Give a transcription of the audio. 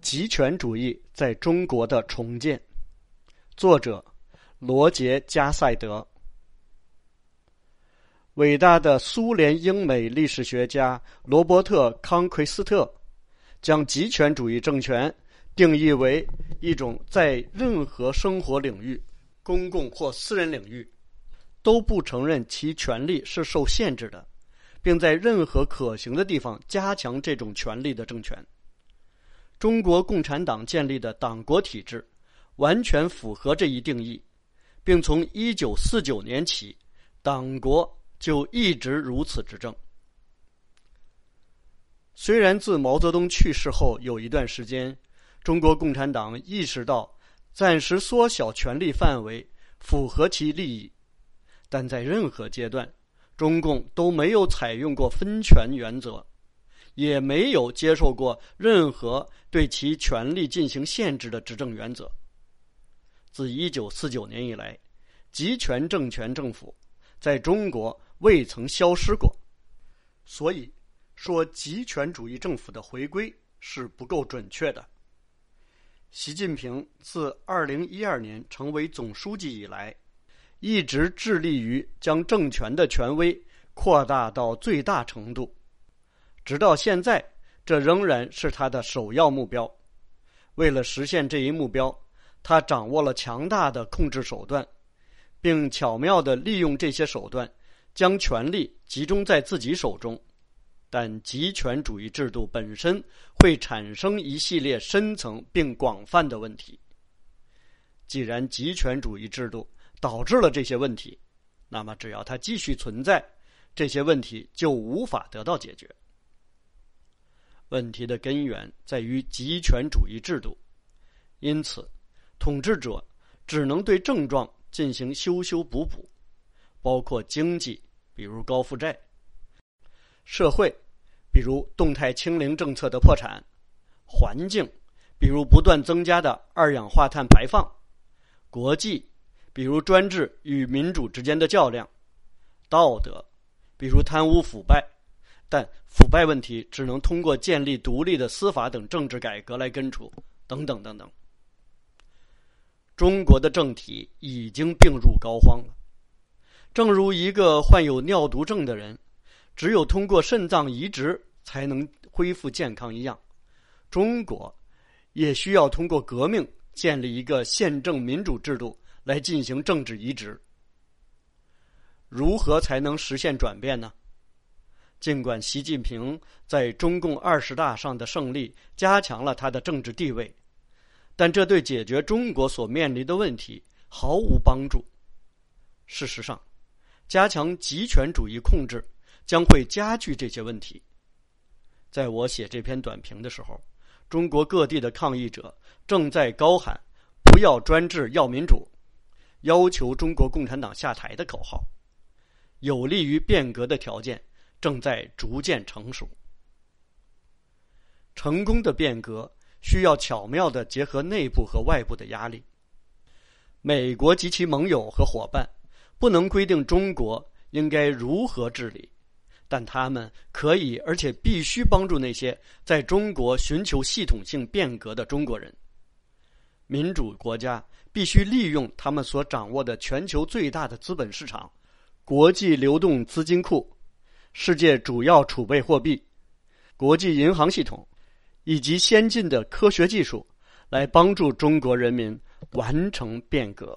极权主义在中国的重建，作者罗杰·加塞德。伟大的苏联英美历史学家罗伯特·康奎斯特将极权主义政权定义为一种在任何生活领域，公共或私人领域，都不承认其权利是受限制的，并在任何可行的地方加强这种权利的政权。中国共产党建立的党国体制，完全符合这一定义，并从一九四九年起，党国就一直如此执政。虽然自毛泽东去世后有一段时间，中国共产党意识到暂时缩小权力范围符合其利益，但在任何阶段，中共都没有采用过分权原则。也没有接受过任何对其权力进行限制的执政原则。自一九四九年以来，集权政权政府在中国未曾消失过，所以说集权主义政府的回归是不够准确的。习近平自二零一二年成为总书记以来，一直致力于将政权的权威扩大到最大程度。直到现在，这仍然是他的首要目标。为了实现这一目标，他掌握了强大的控制手段，并巧妙地利用这些手段，将权力集中在自己手中。但集权主义制度本身会产生一系列深层并广泛的问题。既然集权主义制度导致了这些问题，那么只要它继续存在，这些问题就无法得到解决。问题的根源在于集权主义制度，因此，统治者只能对症状进行修修补补，包括经济，比如高负债；社会，比如动态清零政策的破产；环境，比如不断增加的二氧化碳排放；国际，比如专制与民主之间的较量；道德，比如贪污腐败。但腐败问题只能通过建立独立的司法等政治改革来根除，等等等等。中国的政体已经病入膏肓了，正如一个患有尿毒症的人，只有通过肾脏移植才能恢复健康一样，中国也需要通过革命建立一个宪政民主制度来进行政治移植。如何才能实现转变呢？尽管习近平在中共二十大上的胜利加强了他的政治地位，但这对解决中国所面临的问题毫无帮助。事实上，加强集权主义控制将会加剧这些问题。在我写这篇短评的时候，中国各地的抗议者正在高喊“不要专制，要民主”，要求中国共产党下台的口号。有利于变革的条件。正在逐渐成熟。成功的变革需要巧妙的结合内部和外部的压力。美国及其盟友和伙伴不能规定中国应该如何治理，但他们可以而且必须帮助那些在中国寻求系统性变革的中国人。民主国家必须利用他们所掌握的全球最大的资本市场、国际流动资金库。世界主要储备货币、国际银行系统以及先进的科学技术，来帮助中国人民完成变革。